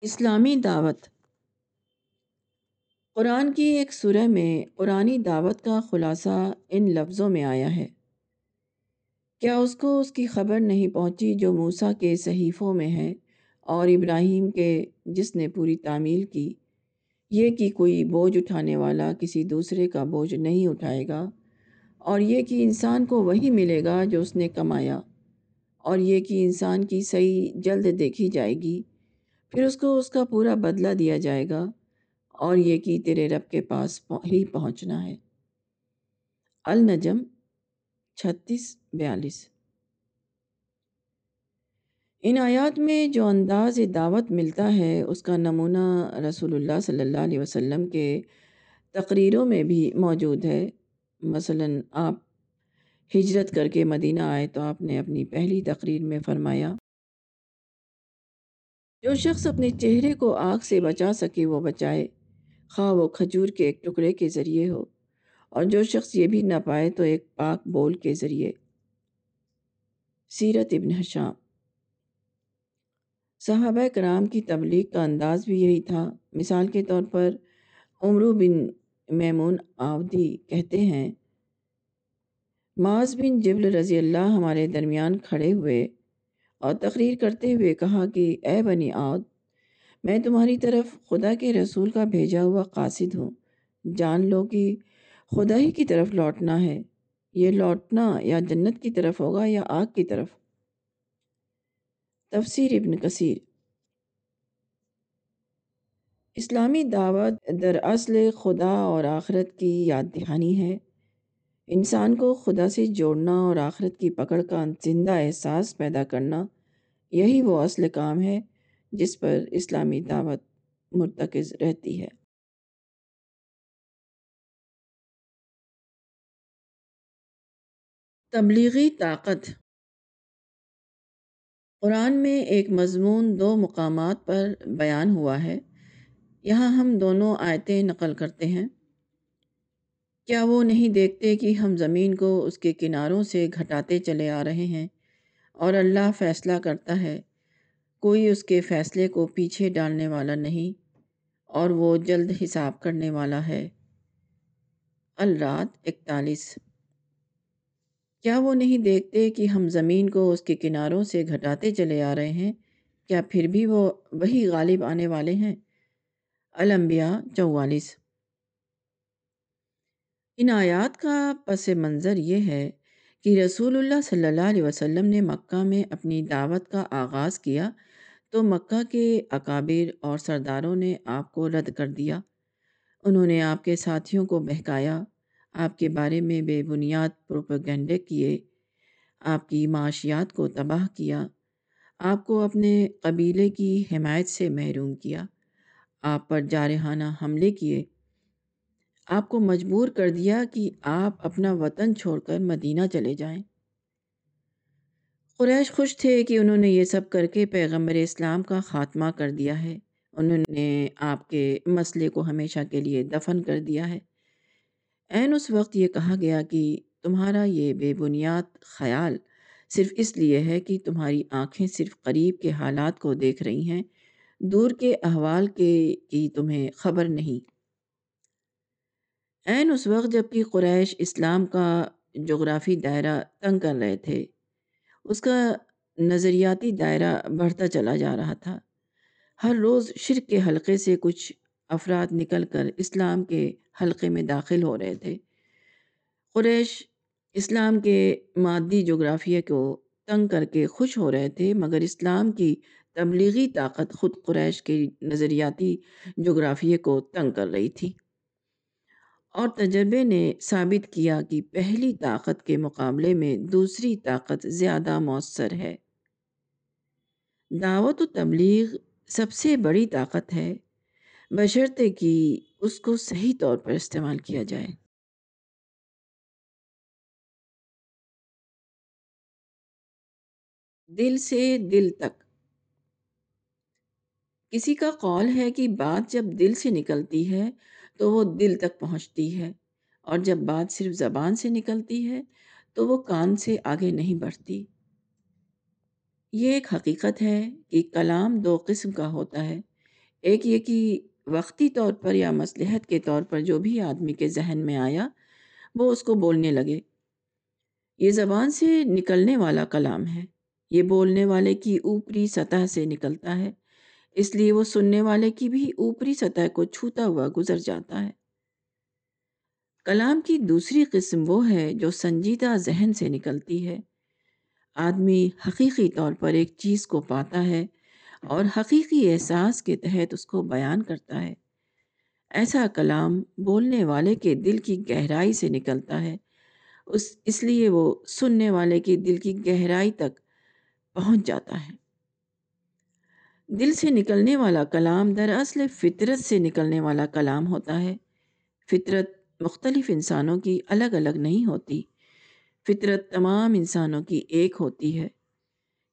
اسلامی دعوت۔ قرآن کی ایک سورہ میں قرآنی دعوت کا خلاصہ ان لفظوں میں آیا ہے۔ کیا اس کو اس کی خبر نہیں پہنچی جو موسیٰ کے صحیفوں میں ہے اور ابراہیم کے جس نے پوری تعمیل کی؟ یہ کہ کوئی بوجھ اٹھانے والا کسی دوسرے کا بوجھ نہیں اٹھائے گا اور یہ کہ انسان کو وہی ملے گا جو اس نے کمایا اور یہ کہ انسان کی صحیح جلد دیکھی جائے گی۔ پھر اس کو اس کا پورا بدلہ دیا جائے گا اور یہ کہ تیرے رب کے پاس ہی پہنچنا ہے۔ النجم، چھتیس، بیالیس۔ ان آیات میں جو انداز دعوت ملتا ہے، اس کا نمونہ رسول اللہ صلی اللہ علیہ وسلم کے تقریروں میں بھی موجود ہے۔ مثلا آپ ہجرت کر کے مدینہ آئے تو آپ نے اپنی پہلی تقریر میں فرمایا جو شخص اپنے چہرے کو آگ سے بچا سکے وہ بچائے، خواہ وہ کھجور کے ایک ٹکڑے کے ذریعے ہو۔ اور جو شخص یہ بھی نہ پائے تو ایک پاک بول کے ذریعے۔ سیرت ابن حشام۔ صحابہ کرام کی تبلیغ کا انداز بھی یہی تھا۔ مثال کے طور پر عمرو بن میمون آودی کہتے ہیں، معاذ بن جبل رضی اللہ ہمارے درمیان کھڑے ہوئے اور تقریر کرتے ہوئے کہا کہ، اے بنی آد میں تمہاری طرف خدا کے رسول کا بھیجا ہوا قاصد ہوں۔ جان لو کہ خدا ہی کی طرف لوٹنا ہے۔ یہ لوٹنا یا جنت کی طرف ہوگا یا آگ کی طرف؟ تفسیر ابن کثیر۔ اسلامی دعوت در اصل خدا اور آخرت کی یاد دہانی ہے۔ انسان کو خدا سے جوڑنا اور آخرت کی پکڑ کا زندہ احساس پیدا کرنا یہی وہ اصل کام ہے جس پر اسلامی دعوت مرتکز رہتی ہے۔ تبلیغی طاقت۔ قرآن میں ایک مضمون دو مقامات پر بیان ہوا ہے۔ یہاں ہم دونوں آیتیں نقل کرتے ہیں۔ کیا وہ نہیں دیکھتے کہ ہم زمین کو اس کے کناروں سے گھٹاتے چلے آ رہے ہیں اور اللہ فیصلہ کرتا ہے، کوئی اس کے فیصلے کو پیچھے ڈالنے والا نہیں اور وہ جلد حساب کرنے والا ہے۔ الرات اکتالیس۔ کیا وہ نہیں دیکھتے کہ ہم زمین کو اس کے کناروں سے گھٹاتے چلے آ رہے ہیں؟ کیا پھر بھی وہ وہی غالب آنے والے ہیں؟ الانبیاء چوالیس۔ ان آیات کا پس منظر یہ ہے کہ رسول اللہ صلی اللہ علیہ وسلم نے مکہ میں اپنی دعوت کا آغاز کیا تو مکہ کے اکابر اور سرداروں نے آپ کو رد کر دیا۔ انہوں نے آپ کے ساتھیوں کو بہکایا، آپ کے بارے میں بے بنیاد پروپیگنڈے کیے، آپ کی معاشیات کو تباہ کیا، آپ کو اپنے قبیلے کی حمایت سے محروم کیا، آپ پر جارحانہ حملے کیے۔ آپ کو مجبور کر دیا کہ آپ اپنا وطن چھوڑ کر مدینہ چلے جائیں۔ قریش خوش تھے کہ انہوں نے یہ سب کر کے پیغمبر اسلام کا خاتمہ کر دیا ہے۔ انہوں نے آپ کے مسئلے کو ہمیشہ کے لیے دفن کر دیا ہے۔ این اس وقت یہ کہا گیا کہ تمہارا یہ بے بنیاد خیال صرف اس لیے ہے کہ تمہاری آنکھیں صرف قریب کے حالات کو دیکھ رہی ہیں۔ دور کے احوال کے کی تمہیں خبر نہیں۔ عین اس وقت جبکہ قریش اسلام کا جغرافی دائرہ تنگ کر رہے تھے، اس کا نظریاتی دائرہ بڑھتا چلا جا رہا تھا۔ ہر روز شرک کے حلقے سے کچھ افراد نکل کر اسلام کے حلقے میں داخل ہو رہے تھے۔ قریش اسلام کے مادی جغرافیہ کو تنگ کر کے خوش ہو رہے تھے، مگر اسلام کی تبلیغی طاقت خود قریش کے نظریاتی جغرافیے کو تنگ کر رہی تھی۔ اور تجربے نے ثابت کیا کہ پہلی طاقت کے مقابلے میں دوسری طاقت زیادہ مؤثر ہے۔ دعوت و تبلیغ سب سے بڑی طاقت ہے، بشرطے کہ اس کو صحیح طور پر استعمال کیا جائے۔ دل سے دل تک۔ کسی کا قول ہے کہ بات جب دل سے نکلتی ہے تو وہ دل تک پہنچتی ہے۔ اور جب بات صرف زبان سے نکلتی ہے، تو وہ کان سے آگے نہیں بڑھتی۔ یہ ایک حقیقت ہے کہ کلام دو قسم کا ہوتا ہے۔ ایک یہ کہ وقتی طور پر یا مصلحت کے طور پر جو بھی آدمی کے ذہن میں آیا، وہ اس کو بولنے لگے۔ یہ زبان سے نکلنے والا کلام ہے۔ یہ بولنے والے کی اوپری سطح سے نکلتا ہے۔ اس لیے وہ سننے والے کی بھی اوپری سطح کو چھوتا ہوا گزر جاتا ہے۔ کلام کی دوسری قسم وہ ہے جو سنجیدہ ذہن سے نکلتی ہے۔ آدمی حقیقی طور پر ایک چیز کو پاتا ہے اور حقیقی احساس کے تحت اس کو بیان کرتا ہے۔ ایسا کلام بولنے والے کے دل کی گہرائی سے نکلتا ہے۔ اس اس لیے وہ سننے والے کی دل کی گہرائی تک پہنچ جاتا ہے۔ دل سے نکلنے والا کلام دراصل فطرت سے نکلنے والا کلام ہوتا ہے۔ فطرت مختلف انسانوں کی الگ الگ نہیں ہوتی، فطرت تمام انسانوں کی ایک ہوتی ہے۔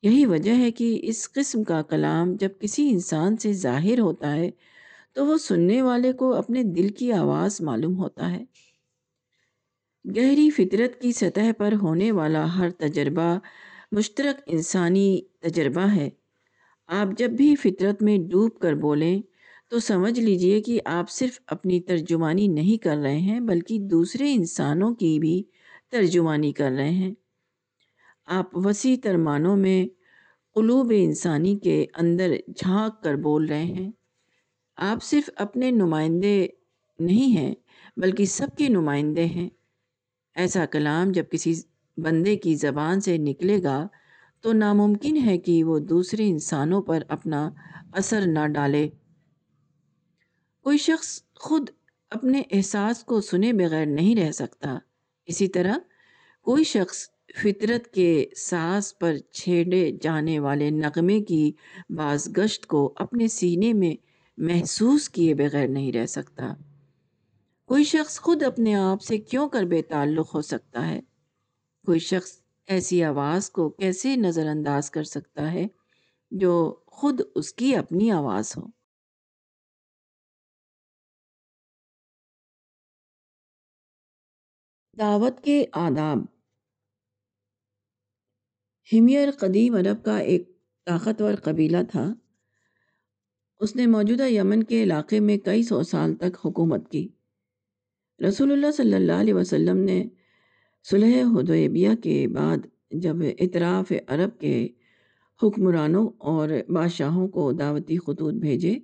یہی وجہ ہے کہ اس قسم کا کلام جب کسی انسان سے ظاہر ہوتا ہے، تو وہ سننے والے کو اپنے دل کی آواز معلوم ہوتا ہے۔ گہری فطرت کی سطح پر ہونے والا ہر تجربہ مشترک انسانی تجربہ ہے۔ آپ جب بھی فطرت میں ڈوب کر بولیں، تو سمجھ لیجیے کہ آپ صرف اپنی ترجمانی نہیں کر رہے ہیں، بلکہ دوسرے انسانوں کی بھی ترجمانی کر رہے ہیں۔ آپ وسیع ترمانوں میں قلوب انسانی کے اندر جھانک کر بول رہے ہیں۔ آپ صرف اپنے نمائندے نہیں ہیں، بلکہ سب کے نمائندے ہیں۔ ایسا کلام جب کسی بندے کی زبان سے نکلے گا تو ناممکن ہے کہ وہ دوسرے انسانوں پر اپنا اثر نہ ڈالے۔ کوئی شخص خود اپنے احساس کو سنے بغیر نہیں رہ سکتا۔ اسی طرح کوئی شخص فطرت کے ساز پر چھیڑے جانے والے نغمے کی باز گشت کو اپنے سینے میں محسوس کیے بغیر نہیں رہ سکتا۔ کوئی شخص خود اپنے آپ سے کیوں کر بے تعلق ہو سکتا ہے؟ کوئی شخص ایسی آواز کو کیسے نظر انداز کر سکتا ہے جو خود اس کی اپنی آواز ہو؟ دعوت کے آداب ہمیر قدیم عرب کا ایک طاقتور قبیلہ تھا۔ اس نے موجودہ یمن کے علاقے میں کئی سو سال تک حکومت کی۔ رسول اللہ صلی اللہ علیہ وسلم نے صلح حدیبیہ کے بعد جب اطراف عرب کے حکمرانوں اور بادشاہوں کو دعوتی خطوط بھیجے،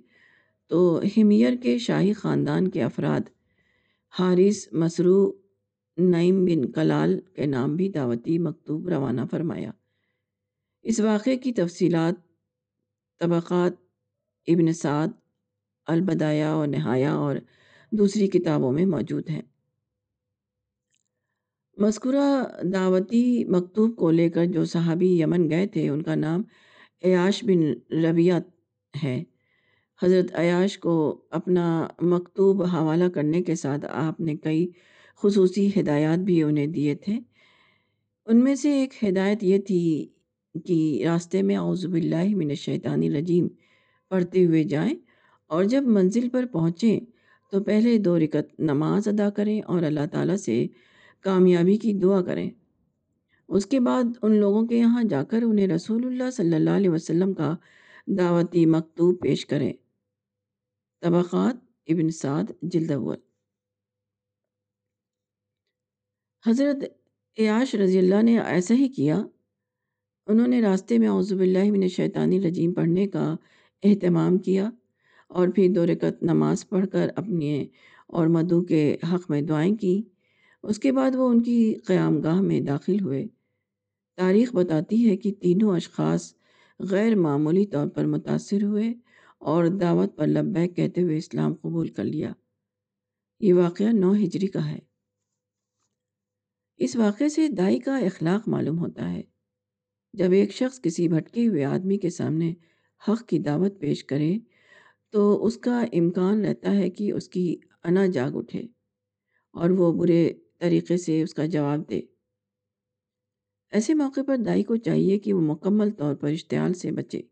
تو ہمیر کے شاہی خاندان کے افراد حارث مسرو نعیم بن کلال کے نام بھی دعوتی مکتوب روانہ فرمایا۔ اس واقعے کی تفصیلات طبقات ابن سعد، البدایہ و نہایہ اور دوسری کتابوں میں موجود ہیں۔ مذکورہ دعوتی مکتوب کو لے کر جو صحابی یمن گئے تھے، ان کا نام عیاش بن ربیہ ہے۔ حضرت عیاش کو اپنا مکتوب حوالہ کرنے کے ساتھ آپ نے کئی خصوصی ہدایات بھی انہیں دیے تھے۔ ان میں سے ایک ہدایت یہ تھی کہ راستے میں اعوذ باللہ من الشیطان الرجیم پڑھتے ہوئے جائیں اور جب منزل پر پہنچیں تو پہلے دو رکت نماز ادا کریں اور اللہ تعالیٰ سے کامیابی کی دعا کریں۔ اس کے بعد ان لوگوں کے یہاں جا کر انہیں رسول اللہ صلی اللہ علیہ وسلم کا دعوتی مکتوب پیش کریں۔ طبقات ابن سعد، جلد اول۔ حضرت عیاش رضی اللہ نے ایسا ہی کیا۔ انہوں نے راستے میں اعوذ باللہ من الشیطانی رجیم پڑھنے کا اہتمام کیا اور پھر دو رکت نماز پڑھ کر اپنے اور مدو کے حق میں دعائیں کی۔ اس کے بعد وہ ان کی قیام گاہ میں داخل ہوئے۔ تاریخ بتاتی ہے کہ تینوں اشخاص غیر معمولی طور پر متاثر ہوئے اور دعوت پر لبیک کہتے ہوئے اسلام قبول کر لیا۔ یہ واقعہ نو ہجری کا ہے۔ اس واقعے سے دائی کا اخلاق معلوم ہوتا ہے۔ جب ایک شخص کسی بھٹکے ہوئے آدمی کے سامنے حق کی دعوت پیش کرے تو اس کا امکان رہتا ہے کہ اس کی انا جاگ اٹھے اور وہ برے طریقے سے اس کا جواب دے۔ ایسے موقع پر دائی کو چاہیے کہ وہ مکمل طور پر اشتعال سے بچے۔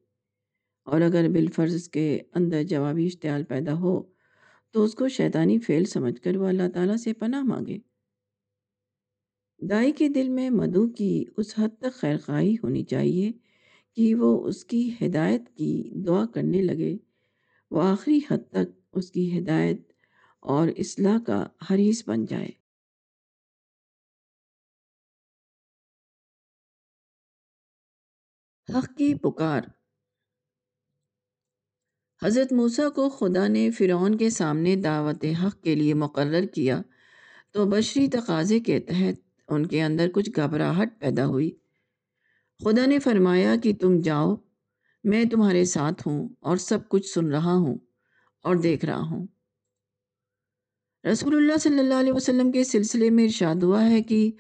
اور اگر بالفرض کے اندر جوابی اشتعال پیدا ہو، تو اس کو شیطانی فعل سمجھ کر وہ اللہ تعالیٰ سے پناہ مانگے۔ دائی کے دل میں مدعو کی اس حد تک خیرخواہی ہونی چاہیے کہ وہ اس کی ہدایت کی دعا کرنے لگے۔ وہ آخری حد تک اس کی ہدایت اور اصلاح کا حریث بن جائے۔ حق کی پکار حضرت موسیٰ کو خدا نے فرعون کے سامنے دعوت حق کے لیے مقرر کیا تو بشری تقاضے کے تحت ان کے اندر کچھ گھبراہٹ پیدا ہوئی۔ خدا نے فرمایا کہ تم جاؤ، میں تمہارے ساتھ ہوں اور سب کچھ سن رہا ہوں اور دیکھ رہا ہوں۔ رسول اللہ صلی اللہ علیہ وسلم کے سلسلے میں ارشاد ہوا ہے کہ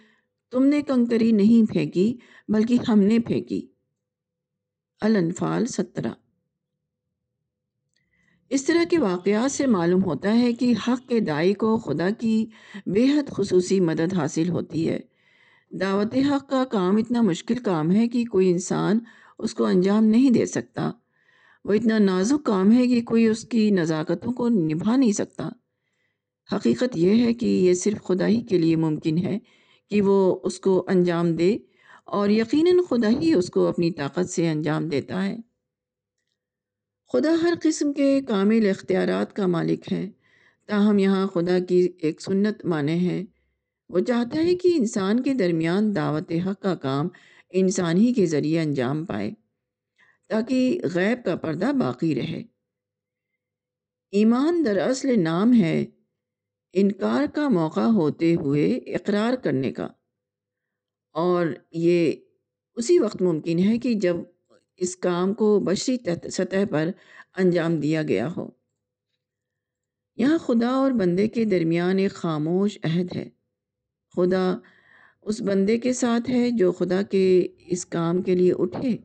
تم نے کنکری نہیں پھینکی بلکہ ہم نے پھینکی۔ الانفال سترہ۔ اس طرح کے واقعات سے معلوم ہوتا ہے کہ حق کے دائی کو خدا کی بے حد خصوصی مدد حاصل ہوتی ہے۔ دعوت حق کا کام اتنا مشکل کام ہے کہ کوئی انسان اس کو انجام نہیں دے سکتا۔ وہ اتنا نازک کام ہے کہ کوئی اس کی نزاکتوں کو نبھا نہیں سکتا۔ حقیقت یہ ہے کہ یہ صرف خدا ہی کے لیے ممکن ہے کہ وہ اس کو انجام دے اور یقیناً خدا ہی اس کو اپنی طاقت سے انجام دیتا ہے۔ خدا ہر قسم کے کامل اختیارات کا مالک ہے۔ تاہم یہاں خدا کی ایک سنت مانے ہیں وہ چاہتا ہے کہ انسان کے درمیان دعوت حق کا کام انسان ہی کے ذریعے انجام پائے، تاکہ غیب کا پردہ باقی رہے۔ ایمان دراصل نام ہے انکار کا موقع ہوتے ہوئے اقرار کرنے کا۔ اور یہ اسی وقت ممکن ہے کہ جب اس کام کو بشری سطح پر انجام دیا گیا ہو۔ یہاں خدا اور بندے کے درمیان ایک خاموش عہد ہے۔ خدا اس بندے کے ساتھ ہے جو خدا کے اس کام کے لیے اٹھے۔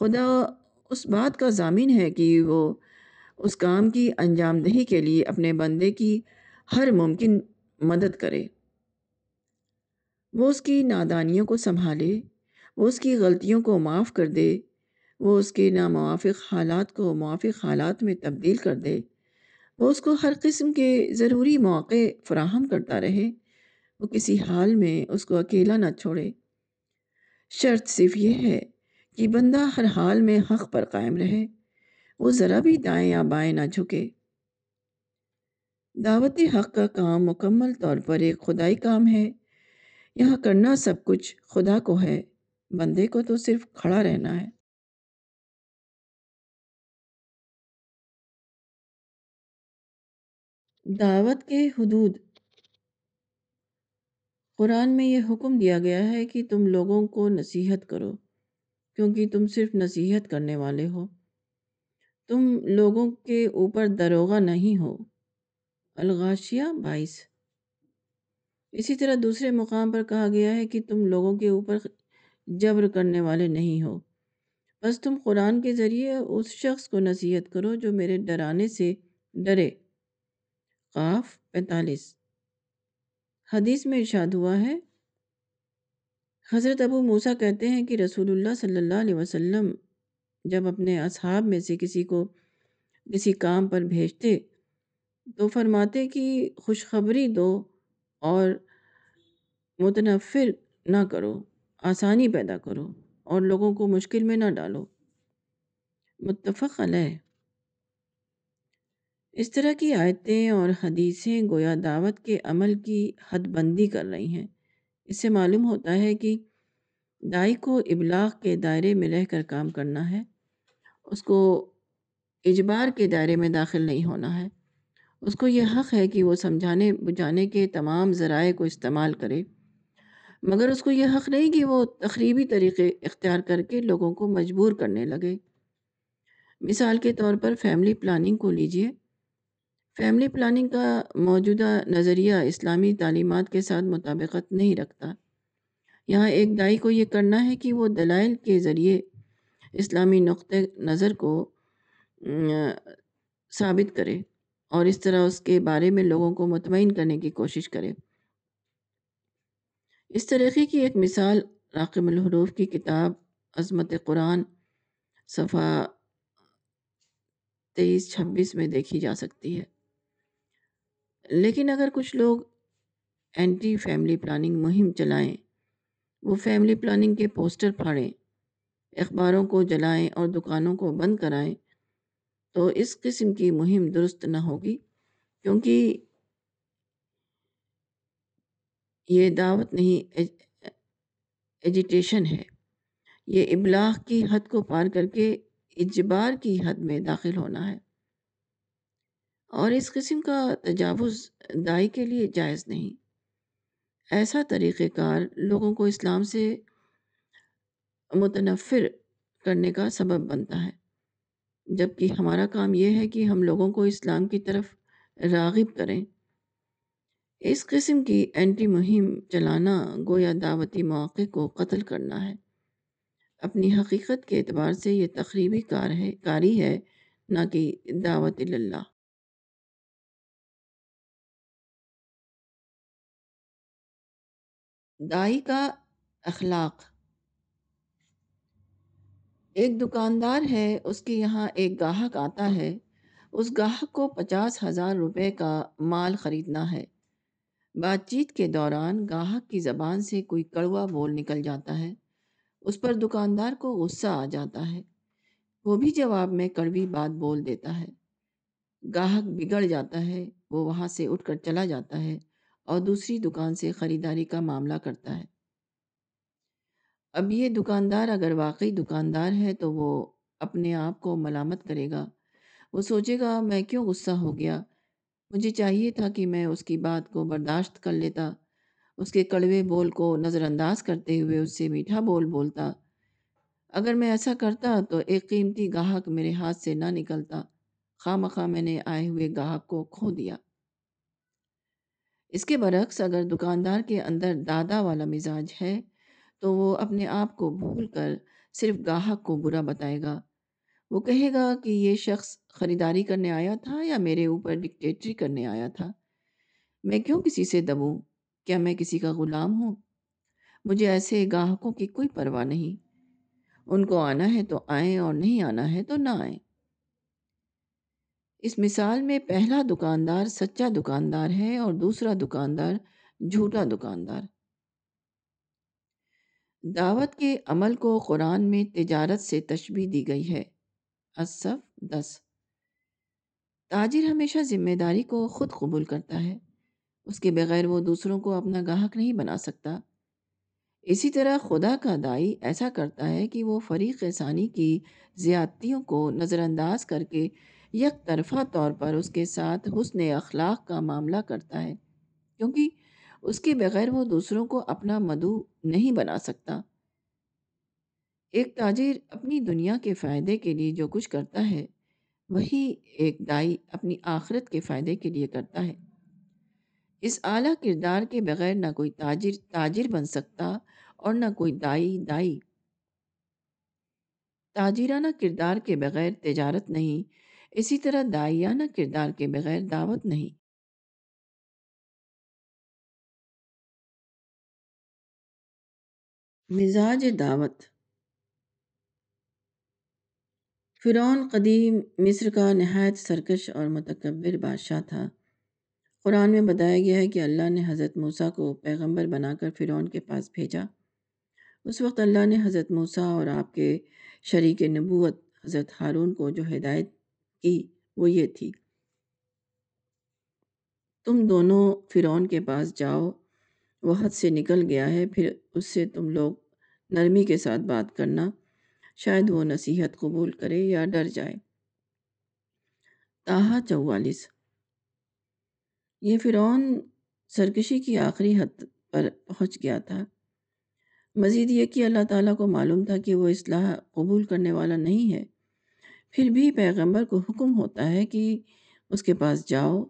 خدا اس بات کا ضامن ہے کہ وہ اس کام کی انجام دہی کے لیے اپنے بندے کی ہر ممکن مدد کرے۔ وہ اس کی نادانیوں کو سنبھالے، وہ اس کی غلطیوں کو معاف کر دے، وہ اس کے ناموافق حالات کو موافق حالات میں تبدیل کر دے۔ وہ اس کو ہر قسم کے ضروری مواقع فراہم کرتا رہے، وہ کسی حال میں اس کو اکیلا نہ چھوڑے۔ شرط صرف یہ ہے کہ بندہ ہر حال میں حق پر قائم رہے، وہ ذرا بھی دائیں یا بائیں نہ جھکے۔ دعوت حق کا کام مکمل طور پر ایک خدائی کام ہے۔ یہاں کرنا سب کچھ خدا کو ہے، بندے کو تو صرف کھڑا رہنا ہے۔ دعوت کے حدود۔ قرآن میں یہ حکم دیا گیا ہے کہ تم لوگوں کو نصیحت کرو، کیونکہ تم صرف نصیحت کرنے والے ہو۔ تم لوگوں کے اوپر دروغہ نہیں ہو۔ الغاشیہ بائیس۔ اسی طرح دوسرے مقام پر کہا گیا ہے کہ تم لوگوں کے اوپر جبر کرنے والے نہیں ہو۔ بس تم قرآن کے ذریعے اس شخص کو نصیحت کرو جو میرے ڈرانے سے ڈرے۔ قاف پینتالیس۔ حدیث میں ارشاد ہوا ہے۔ حضرت ابو موسیٰ کہتے ہیں کہ رسول اللہ صلی اللہ علیہ وسلم جب اپنے اصحاب میں سے کسی کو کسی کام پر بھیجتے تو فرماتے کہ خوشخبری دو۔ اور متنفر نہ کرو، آسانی پیدا کرو اور لوگوں کو مشکل میں نہ ڈالو۔ متفق علیہ۔ اس طرح کی آیتیں اور حدیثیں گویا دعوت کے عمل کی حد بندی کر رہی ہیں۔ اس سے معلوم ہوتا ہے کہ دائی کو ابلاغ کے دائرے میں رہ کر کام کرنا ہے، اس کو اجبار کے دائرے میں داخل نہیں ہونا ہے۔ اس کو یہ حق ہے کہ وہ سمجھانے بجھانے کے تمام ذرائع کو استعمال کرے۔ مگر اس کو یہ حق نہیں کہ وہ تقریبی طریقے اختیار کر کے لوگوں کو مجبور کرنے لگے۔ مثال کے طور پر فیملی پلاننگ کو لیجیے۔ فیملی پلاننگ کا موجودہ نظریہ اسلامی تعلیمات کے ساتھ مطابقت نہیں رکھتا۔ یہاں ایک دائی کو یہ کرنا ہے کہ وہ دلائل کے ذریعے اسلامی نقطۂ نظر کو ثابت کرے۔ اور اس طرح اس کے بارے میں لوگوں کو مطمئن کرنے کی کوشش کرے۔ اس طریقے کی ایک مثال راقم الحروف کی کتاب عظمت قرآن صفحہ تیئیس چھبیس میں دیکھی جا سکتی ہے۔ لیکن اگر کچھ لوگ اینٹی فیملی پلاننگ مہم چلائیں، وہ فیملی پلاننگ کے پوسٹر پھاڑیں، اخباروں کو جلائیں اور دکانوں کو بند کرائیں تو اس قسم کی مہم درست نہ ہوگی، کیونکہ یہ دعوت نہیں ایجیٹیشن ہے۔ یہ ابلاغ کی حد کو پار کر کے اجبار کی حد میں داخل ہونا ہے۔ اور اس قسم کا تجاوز دائی کے لیے جائز نہیں۔ ایسا طریقہ کار لوگوں کو اسلام سے متنفر کرنے کا سبب بنتا ہے۔ جبکہ ہمارا کام یہ ہے کہ ہم لوگوں کو اسلام کی طرف راغب کریں۔ اس قسم کی اینٹی مہم چلانا گویا دعوتی مواقع کو قتل کرنا ہے۔ اپنی حقیقت کے اعتبار سے یہ تقریبی کار ہے، کاری ہے، نہ کہ دعوت اللہ۔ دائی کا اخلاق۔ ایک دکاندار ہے، اس کے یہاں ایک گاہک آتا ہے۔ اس گاہک کو پچاس ہزار روپے کا مال خریدنا ہے۔ بات چیت کے دوران گاہک کی زبان سے کوئی کڑوا بول نکل جاتا ہے۔ اس پر دکاندار کو غصہ آ جاتا ہے۔ وہ بھی جواب میں کڑوی بات بول دیتا ہے۔ گاہک بگڑ جاتا ہے، وہ وہاں سے اٹھ کر چلا جاتا ہے اور دوسری دکان سے خریداری کا معاملہ کرتا ہے۔ اب یہ دکاندار اگر واقعی دکاندار ہے تو وہ اپنے آپ کو ملامت کرے گا۔ وہ سوچے گا میں کیوں غصہ ہو گیا؟ مجھے چاہیے تھا کہ میں اس کی بات کو برداشت کر لیتا۔ اس کے کڑوے بول کو نظر انداز کرتے ہوئے اس سے میٹھا بول بولتا، اگر میں ایسا کرتا تو ایک قیمتی گاہک میرے ہاتھ سے نہ نکلتا۔ خواہ مخواہ میں نے آئے ہوئے گاہک کو کھو دیا۔ اس کے برعکس اگر دکاندار کے اندر دادا والا مزاج ہے تو وہ اپنے آپ کو بھول کر صرف گاہک کو برا بتائے گا۔ وہ کہے گا کہ یہ شخص خریداری کرنے آیا تھا یا میرے اوپر ڈکٹیٹری کرنے آیا تھا؟ میں کیوں کسی سے دبوں؟ کیا میں کسی کا غلام ہوں؟ مجھے ایسے گاہکوں کی کوئی پرواہ نہیں۔ ان کو آنا ہے تو آئیں اور نہیں آنا ہے تو نہ آئیں۔ اس مثال میں پہلا دکاندار سچا دکاندار ہے اور دوسرا دکاندار جھوٹا دکاندار۔ دعوت کے عمل کو قرآن میں تجارت سے تشبیح دی گئی ہے۔ اصف دس۔ تاجر ہمیشہ ذمہ داری کو خود قبول کرتا ہے۔ اس کے بغیر وہ دوسروں کو اپنا گاہک نہیں بنا سکتا۔ اسی طرح خدا کا دائی ایسا کرتا ہے کہ وہ فریق ثانی کی زیادتیوں کو نظر انداز کر کے یک طرفہ طور پر اس کے ساتھ حسن اخلاق کا معاملہ کرتا ہے۔ کیونکہ اس کے بغیر وہ دوسروں کو اپنا مدعو نہیں بنا سکتا۔ ایک تاجر اپنی دنیا کے فائدے کے لیے جو کچھ کرتا ہے، وہی ایک دائی اپنی آخرت کے فائدے کے لیے کرتا ہے۔ اس اعلیٰ کردار کے بغیر نہ کوئی تاجر تاجر بن سکتا اور نہ کوئی دائی دائی۔ تاجرانہ کردار کے بغیر تجارت نہیں، اسی طرح دائیانہ کردار کے بغیر دعوت نہیں۔ مزاج دعوت۔ فرعون قدیم مصر کا نہایت سرکش اور متکبر بادشاہ تھا۔ قرآن میں بتایا گیا ہے کہ اللہ نے حضرت موسیٰ کو پیغمبر بنا کر فرعون کے پاس بھیجا۔ اس وقت اللہ نے حضرت موسیٰ اور آپ کے شریک نبوت حضرت ہارون کو جو ہدایت کی وہ یہ تھی۔ تم دونوں فرعون کے پاس جاؤ، وہ حد سے نکل گیا ہے، پھر اس سے تم لوگ نرمی کے ساتھ بات کرنا، شاید وہ نصیحت قبول کرے یا ڈر جائے۔ تاہا چوالیس۔ یہ فرعون سرکشی کی آخری حد پر پہنچ گیا تھا۔ مزید یہ کہ اللہ تعالیٰ کو معلوم تھا کہ وہ اصلاح قبول کرنے والا نہیں ہے۔ پھر بھی پیغمبر کو حکم ہوتا ہے کہ اس کے پاس جاؤ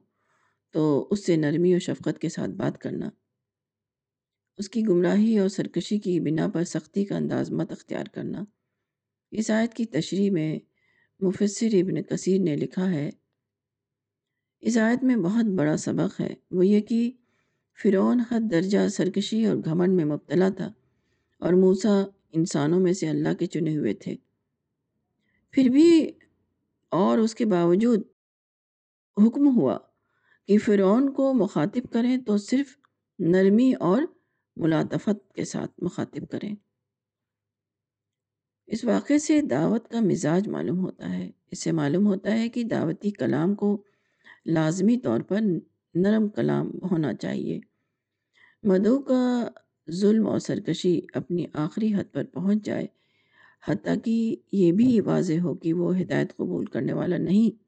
تو اس سے نرمی و شفقت کے ساتھ بات کرنا۔ اس کی گمراہی اور سرکشی کی بنا پر سختی کا انداز مت اختیار کرنا۔ اس آیت کی تشریح میں مفسر ابن کثیر نے لکھا ہے۔ اس آیت میں بہت بڑا سبق ہے۔ وہ یہ کہ فرعون حد درجہ سرکشی اور گھمنڈ میں مبتلا تھا اور موسیٰ انسانوں میں سے اللہ کے چنے ہوئے تھے۔ پھر بھی اور اس کے باوجود حکم ہوا کہ فرعون کو مخاطب کریں تو صرف نرمی اور ملاطفت کے ساتھ مخاطب کریں۔ اس واقعے سے دعوت کا مزاج معلوم ہوتا ہے۔ اس سے معلوم ہوتا ہے کہ دعوتی کلام کو لازمی طور پر نرم کلام ہونا چاہیے۔ مدعو کا ظلم اور سرکشی اپنی آخری حد پر پہنچ جائے، حتیٰ کہ یہ بھی واضح ہو کہ وہ ہدایت قبول کرنے والا نہیں۔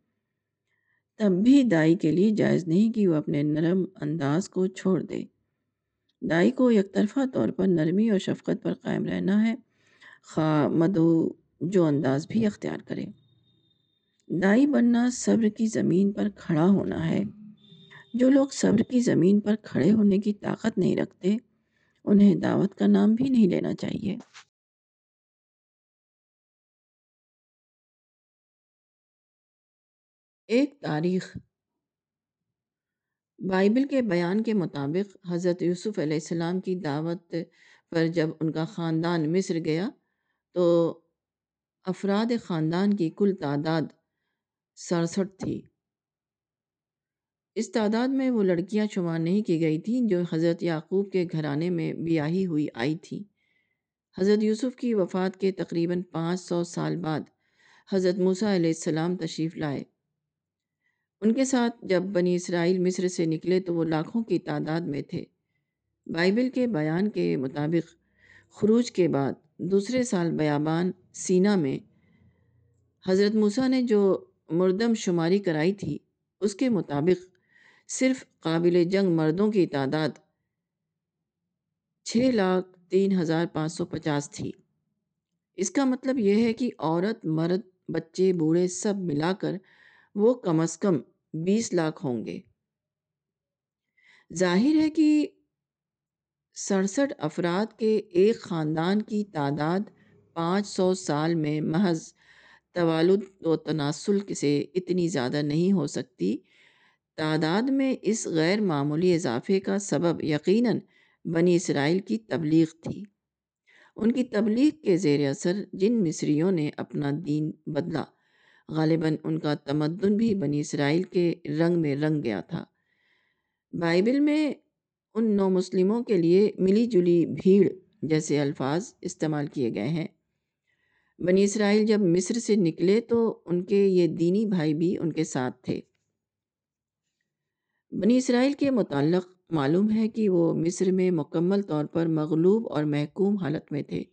تب بھی دائی کے لیے جائز نہیں کہ وہ اپنے نرم انداز کو چھوڑ دے۔ دائی کو یک طرفہ طور پر نرمی اور شفقت پر قائم رہنا ہے۔ خواہ مدعو جو انداز بھی اختیار کرے۔ دائی بننا صبر کی زمین پر کھڑا ہونا ہے۔ جو لوگ صبر کی زمین پر کھڑے ہونے کی طاقت نہیں رکھتے، انہیں دعوت کا نام بھی نہیں لینا چاہیے۔ ایک تاریخ بائبل کے بیان کے مطابق، حضرت یوسف علیہ السلام کی دعوت پر جب ان کا خاندان مصر گیا، تو افراد خاندان کی کل تعداد سڑسٹھ تھی۔ اس تعداد میں وہ لڑکیاں شمار نہیں کی گئی تھیں جو حضرت یعقوب کے گھرانے میں بیاہی ہوئی آئی تھیں حضرت یوسف کی وفات کے تقریباً پانچ سو سال بعد حضرت موسیٰ علیہ السلام تشریف لائے۔ ان کے ساتھ جب بنی اسرائیل مصر سے نکلے تو وہ لاکھوں کی تعداد میں تھے۔ بائبل کے بیان کے مطابق خروج کے بعد دوسرے سال بیابان سینا میں حضرت موسیٰ نے جو مردم شماری کرائی تھی، اس کے مطابق صرف قابل جنگ مردوں کی تعداد چھ لاکھ تین ہزار پانچ سو پچاس تھی۔ اس کا مطلب یہ ہے کہ عورت، مرد، بچے، بوڑھے سب ملا کر وہ کم از کم بیس لاکھ ہوں گے۔ ظاہر ہے کہ سڑسٹھ افراد کے ایک خاندان کی تعداد پانچ سو سال میں محض توالد و تناسل سے اتنی زیادہ نہیں ہو سکتی۔ تعداد میں اس غیر معمولی اضافے کا سبب یقیناً بنی اسرائیل کی تبلیغ تھی۔ ان کی تبلیغ کے زیر اثر جن مصریوں نے اپنا دین بدلا۔ غالباً ان کا تمدن بھی بنی اسرائیل کے رنگ میں رنگ گیا تھا۔ بائبل میں ان نو مسلموں کے لیے ملی جلی بھیڑ جیسے الفاظ استعمال کیے گئے ہیں۔ بنی اسرائیل جب مصر سے نکلے تو ان کے یہ دینی بھائی بھی ان کے ساتھ تھے۔ بنی اسرائیل کے متعلق معلوم ہے کہ وہ مصر میں مکمل طور پر مغلوب اور محکوم حالت میں تھے۔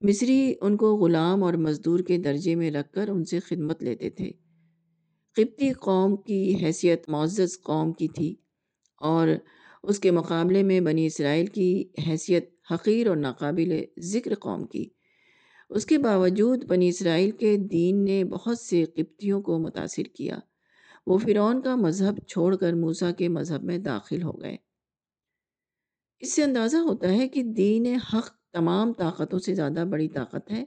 مصری ان کو غلام اور مزدور کے درجے میں رکھ کر ان سے خدمت لیتے تھے۔ قبطی قوم کی حیثیت معزز قوم کی تھی اور اس کے مقابلے میں بنی اسرائیل کی حیثیت حقیر اور ناقابل ذکر قوم کی۔ اس کے باوجود بنی اسرائیل کے دین نے بہت سے قبطیوں کو متاثر کیا۔ وہ فرعون کا مذہب چھوڑ کر موسیٰ کے مذہب میں داخل ہو گئے۔ اس سے اندازہ ہوتا ہے کہ دین حق تمام طاقتوں سے زیادہ بڑی طاقت ہے۔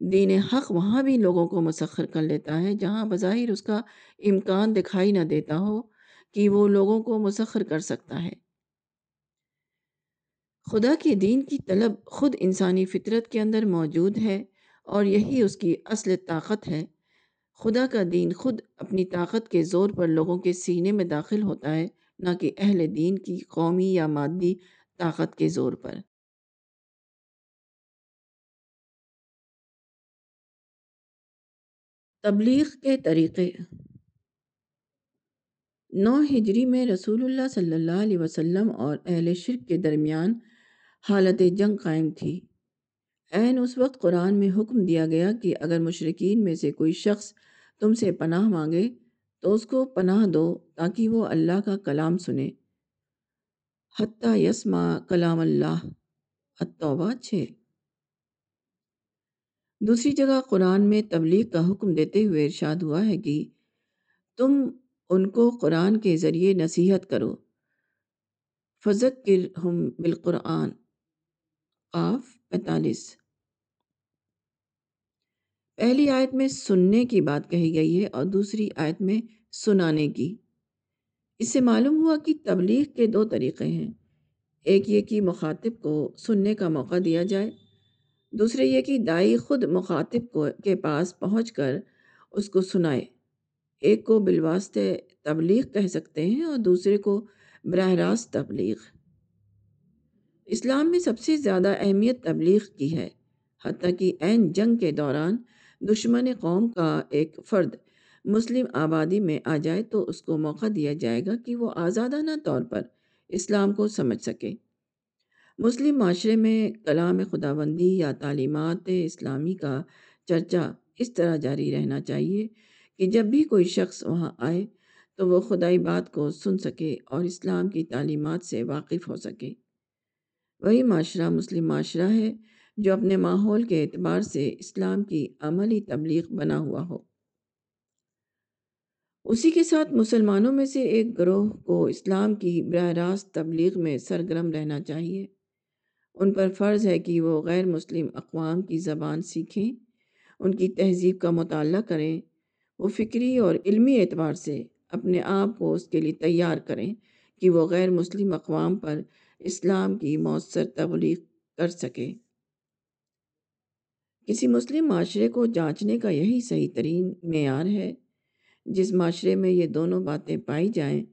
دین حق وہاں بھی لوگوں کو مسخر کر لیتا ہے، جہاں بظاہر اس کا امکان دکھائی نہ دیتا ہو کہ وہ لوگوں کو مسخر کر سکتا ہے۔ خدا کے دین کی طلب خود انسانی فطرت کے اندر موجود ہے اور یہی اس کی اصل طاقت ہے۔ خدا کا دین خود اپنی طاقت کے زور پر لوگوں کے سینے میں داخل ہوتا ہے، نہ کہ اہل دین کی قومی یا مادی طاقت کے زور پر۔ تبلیغ کے طریقے۔ نو ہجری میں رسول اللہ صلی اللہ علیہ وسلم اور اہل شرک کے درمیان حالت جنگ قائم تھی۔ عین اس وقت قرآن میں حکم دیا گیا کہ اگر مشرقین میں سے کوئی شخص تم سے پناہ مانگے تو اس کو پناہ دو تاکہ وہ اللہ کا کلام سنے۔ حتیٰ یسما کلام اللہ، التوبہ چھ۔ دوسری جگہ قرآن میں تبلیغ کا حکم دیتے ہوئے ارشاد ہوا ہے کہ تم ان کو قرآن کے ذریعے نصیحت کرو۔ فضکر ہم بالقرآن۔ قاف پینتالیس۔ پہلی آیت میں سننے کی بات کہی گئی ہے اور دوسری آیت میں سنانے کی۔ اس سے معلوم ہوا کہ تبلیغ کے دو طریقے ہیں۔ ایک یہ کہ مخاطب کو سننے کا موقع دیا جائے دوسرے یہ کہ دائی خود مخاطب کو کے پاس پہنچ کر اس کو سنائے۔ ایک کو بالواسطے تبلیغ کہہ سکتے ہیں اور دوسرے کو براہ راست تبلیغ۔ اسلام میں سب سے زیادہ اہمیت تبلیغ کی ہے، حتیٰ کہ عین جنگ کے دوران دشمن قوم کا ایک فرد مسلم آبادی میں آ جائے تو اس کو موقع دیا جائے گا کہ وہ آزادانہ طور پر اسلام کو سمجھ سکے۔ مسلم معاشرے میں کلام خداوندی یا تعلیمات اسلامی کا چرچا اس طرح جاری رہنا چاہیے کہ جب بھی کوئی شخص وہاں آئے تو وہ خدائی بات کو سن سکے اور اسلام کی تعلیمات سے واقف ہو سکے۔ وہی معاشرہ مسلم معاشرہ ہے جو اپنے ماحول کے اعتبار سے اسلام کی عملی تبلیغ بنا ہوا ہو۔ اسی کے ساتھ مسلمانوں میں سے ایک گروہ کو اسلام کی براہ راست تبلیغ میں سرگرم رہنا چاہیے۔ ان پر فرض ہے کہ وہ غیر مسلم اقوام کی زبان سیکھیں، ان کی تہذیب کا مطالعہ کریں، وہ فکری اور علمی اعتبار سے اپنے آپ کو اس کے لیے تیار کریں کہ وہ غیر مسلم اقوام پر اسلام کی مؤثر تبلیغ کر سکے۔ کسی مسلم معاشرے کو جانچنے کا یہی صحیح ترین معیار ہے، جس معاشرے میں یہ دونوں باتیں پائی جائیں،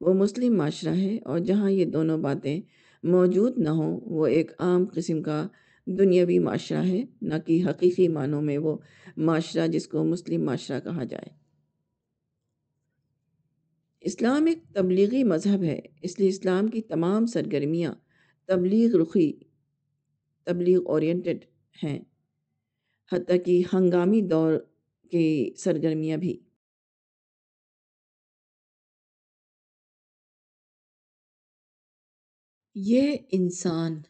وہ مسلم معاشرہ ہے اور جہاں یہ دونوں باتیں موجود نہ ہوں، وہ ایک عام قسم کا دنیاوی معاشرہ ہے، نہ کہ حقیقی معنوں میں وہ معاشرہ جس کو مسلم معاشرہ کہا جائے۔ اسلام ایک تبلیغی مذہب ہے، اس لیے اسلام کی تمام سرگرمیاں تبلیغ رخی، تبلیغ اورینٹڈ ہیں، حتیٰ کہ ہنگامی دور کی سرگرمیاں بھی۔ یہ انسان۔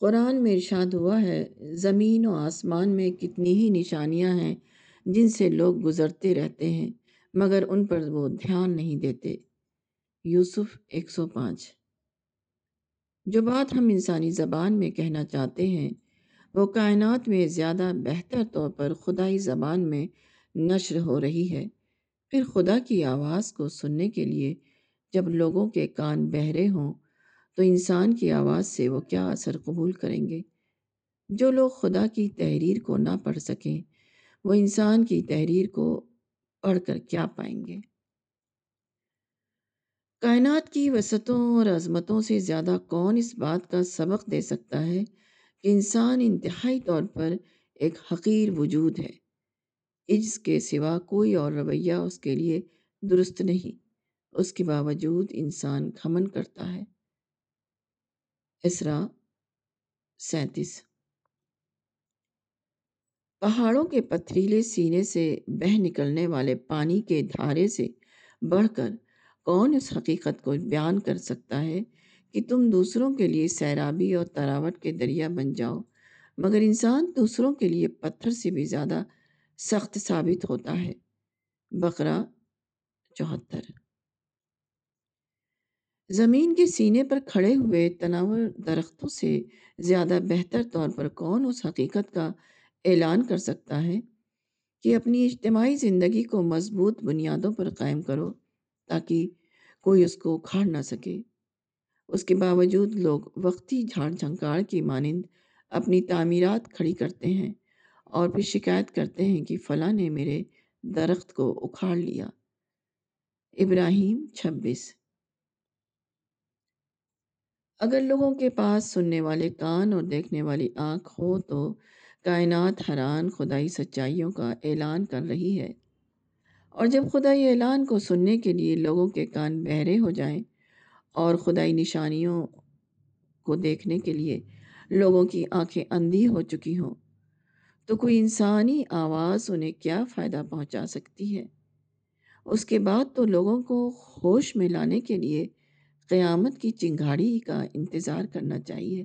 قرآن میں ارشاد ہوا ہے، زمین و آسمان میں کتنی ہی نشانیاں ہیں جن سے لوگ گزرتے رہتے ہیں، مگر ان پر وہ دھیان نہیں دیتے۔ یوسف ایک سو پانچ۔ جو بات ہم انسانی زبان میں کہنا چاہتے ہیں، وہ کائنات میں زیادہ بہتر طور پر خدائی زبان میں نشر ہو رہی ہے۔ پھر خدا کی آواز کو سننے کے لیے جب لوگوں کے کان بہرے ہوں تو انسان کی آواز سے وہ کیا اثر قبول کریں گے؟ جو لوگ خدا کی تحریر کو نہ پڑھ سکیں، وہ انسان کی تحریر کو پڑھ کر کیا پائیں گے؟ کائنات کی وسطوں اور عظمتوں سے زیادہ کون اس بات کا سبق دے سکتا ہے کہ انسان انتہائی طور پر ایک حقیر وجود ہے؟ عجز کے سوا کوئی اور رویہ اس کے لیے درست نہیں۔ اس کے باوجود انسان گھمن کرتا ہے۔ اسرا سینتیس۔ پہاڑوں کے پتھریلے سینے سے بہ نکلنے والے پانی کے دھارے سے بڑھ کر کون اس حقیقت کو بیان کر سکتا ہے کہ تم دوسروں کے لیے سیرابی اور تراوٹ کے دریا بن جاؤ، مگر انسان دوسروں کے لیے پتھر سے بھی زیادہ سخت ثابت ہوتا ہے۔ بقرہ چوہتر۔ زمین کے سینے پر کھڑے ہوئے تناور درختوں سے زیادہ بہتر طور پر کون اس حقیقت کا اعلان کر سکتا ہے کہ اپنی اجتماعی زندگی کو مضبوط بنیادوں پر قائم کرو تاکہ کوئی اس کو اکھاڑ نہ سکے؟ اس کے باوجود لوگ وقتی جھاڑ جھنکاڑ کی مانند اپنی تعمیرات کھڑی کرتے ہیں اور پھر شکایت کرتے ہیں کہ فلاں نے میرے درخت کو اکھاڑ لیا۔ ابراہیم چھبیس اگر لوگوں کے پاس سننے والے کان اور دیکھنے والی آنکھ ہو تو کائنات حیران خدائی سچائیوں کا اعلان کر رہی ہے۔ اور جب خدائی اعلان کو سننے کے لیے لوگوں کے کان بہرے ہو جائیں اور خدائی نشانیوں کو دیکھنے کے لیے لوگوں کی آنکھیں اندھی ہو چکی ہوں تو کوئی انسانی آواز انہیں کیا فائدہ پہنچا سکتی ہے؟ اس کے بعد تو لوگوں کو ہوش میں لانے کے لیے قیامت کی چنگاڑی کا انتظار کرنا چاہیے۔